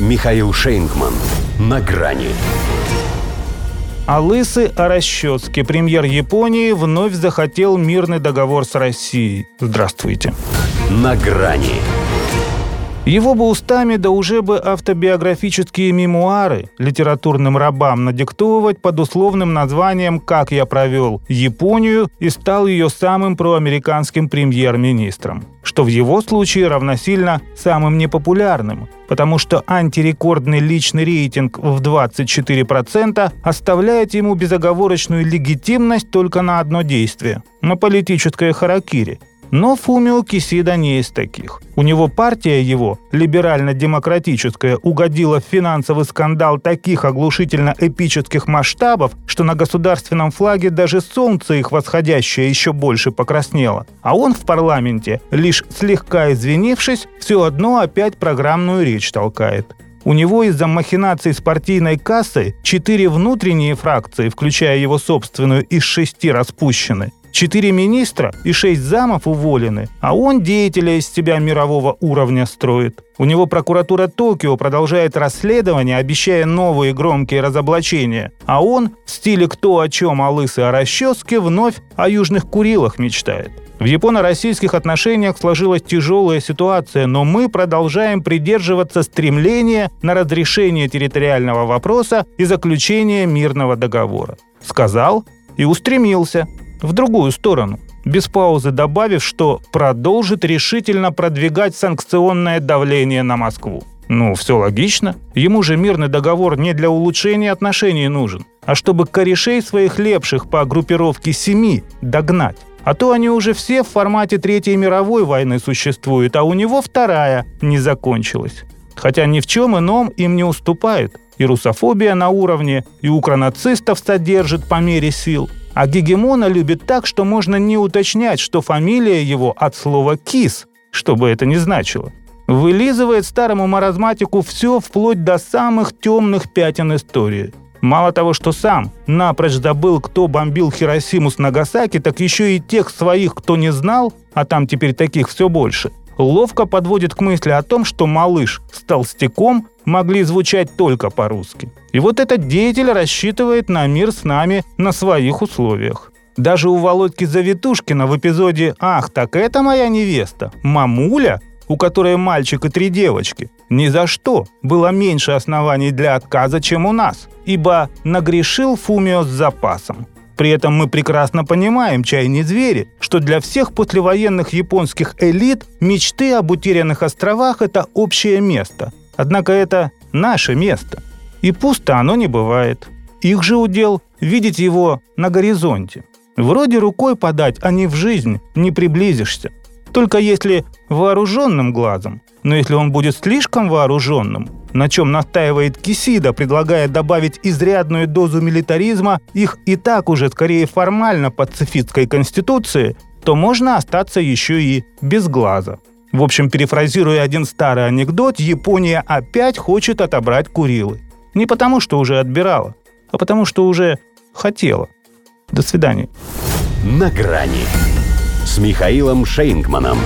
Михаил Шейнгман. На грани. А лысы о расческе. Премьер Японии вновь захотел мирный договор с Россией. Здравствуйте. На грани. Его бы устами, да уже бы автобиографические мемуары литературным рабам надиктовывать под условным названием «Как я провел Японию» и стал ее самым проамериканским премьер-министром что в его случае равносильно самым непопулярным, потому что антирекордный личный рейтинг в 24% оставляет ему безоговорочную легитимность только на одно действие – на политическое харакири, но Фумио Кисида не из таких. У него партия его, либерально-демократическая, угодила в финансовый скандал таких оглушительно эпических масштабов, что на государственном флаге даже солнце их восходящее еще больше покраснело. А он в парламенте, лишь слегка извинившись, все одно опять программную речь толкает. У него из-за махинаций с партийной кассой четыре внутренние фракции, включая его собственную, из шести распущены. Четыре министра и шесть замов уволены, а он деятеля из себя мирового уровня строит. У него прокуратура Токио продолжает расследование, обещая новые громкие разоблачения, а он в стиле «кто о чем, а лысый о расческе» вновь о южных Курилах мечтает. В японо-российских отношениях сложилась тяжелая ситуация, но мы продолжаем придерживаться стремления на разрешение территориального вопроса и заключение мирного договора. Сказал и устремился – в другую сторону, без паузы добавив, что продолжит решительно продвигать санкционное давление на Москву. Ну, все логично. Ему же мирный договор не для улучшения отношений нужен, а чтобы корешей своих лепших по группировке семи догнать. А то они уже все в формате Третьей мировой войны существуют, а у него вторая не закончилась. Хотя ни в чем ином им не уступает. И русофобия на уровне, и укронацистов содержит по мере сил – а Гегемона любит так, что можно не уточнять, что фамилия его от слова «кис», что бы это ни значило. Вылизывает старому маразматику все вплоть до самых темных пятен истории. Мало того, что сам напрочь забыл, кто бомбил Хиросиму с Нагасаки, так еще и тех своих, кто не знал, а там теперь таких все больше – ловко подводит к мысли о том, что малыш с толстяком могли звучать только по-русски. И вот этот деятель рассчитывает на мир с нами на своих условиях. Даже у Володьки Завитушкина в эпизоде «Ах, так это моя невеста, мамуля», у которой мальчик и три девочки, ни за что было меньше оснований для отказа, чем у нас, ибо нагрешил Фумио с запасом. При этом мы прекрасно понимаем, чай не звери, что для всех послевоенных японских элит мечты об утерянных островах – это общее место. Однако это наше место. И пусто оно не бывает. Их же удел – видеть его на горизонте. Вроде рукой подать, а не в жизнь не приблизишься. Только если вооруженным глазом. Но если он будет слишком вооруженным, на чем настаивает Кисида, предлагая добавить изрядную дозу милитаризма их и так уже скорее формально пацифистской конституции, то можно остаться еще и без глаза. В общем, перефразируя один старый анекдот, Япония опять хочет отобрать Курилы. Не потому, что уже отбирала, а потому, что уже хотела. До свидания. На грани с Михаилом Шейнгманом.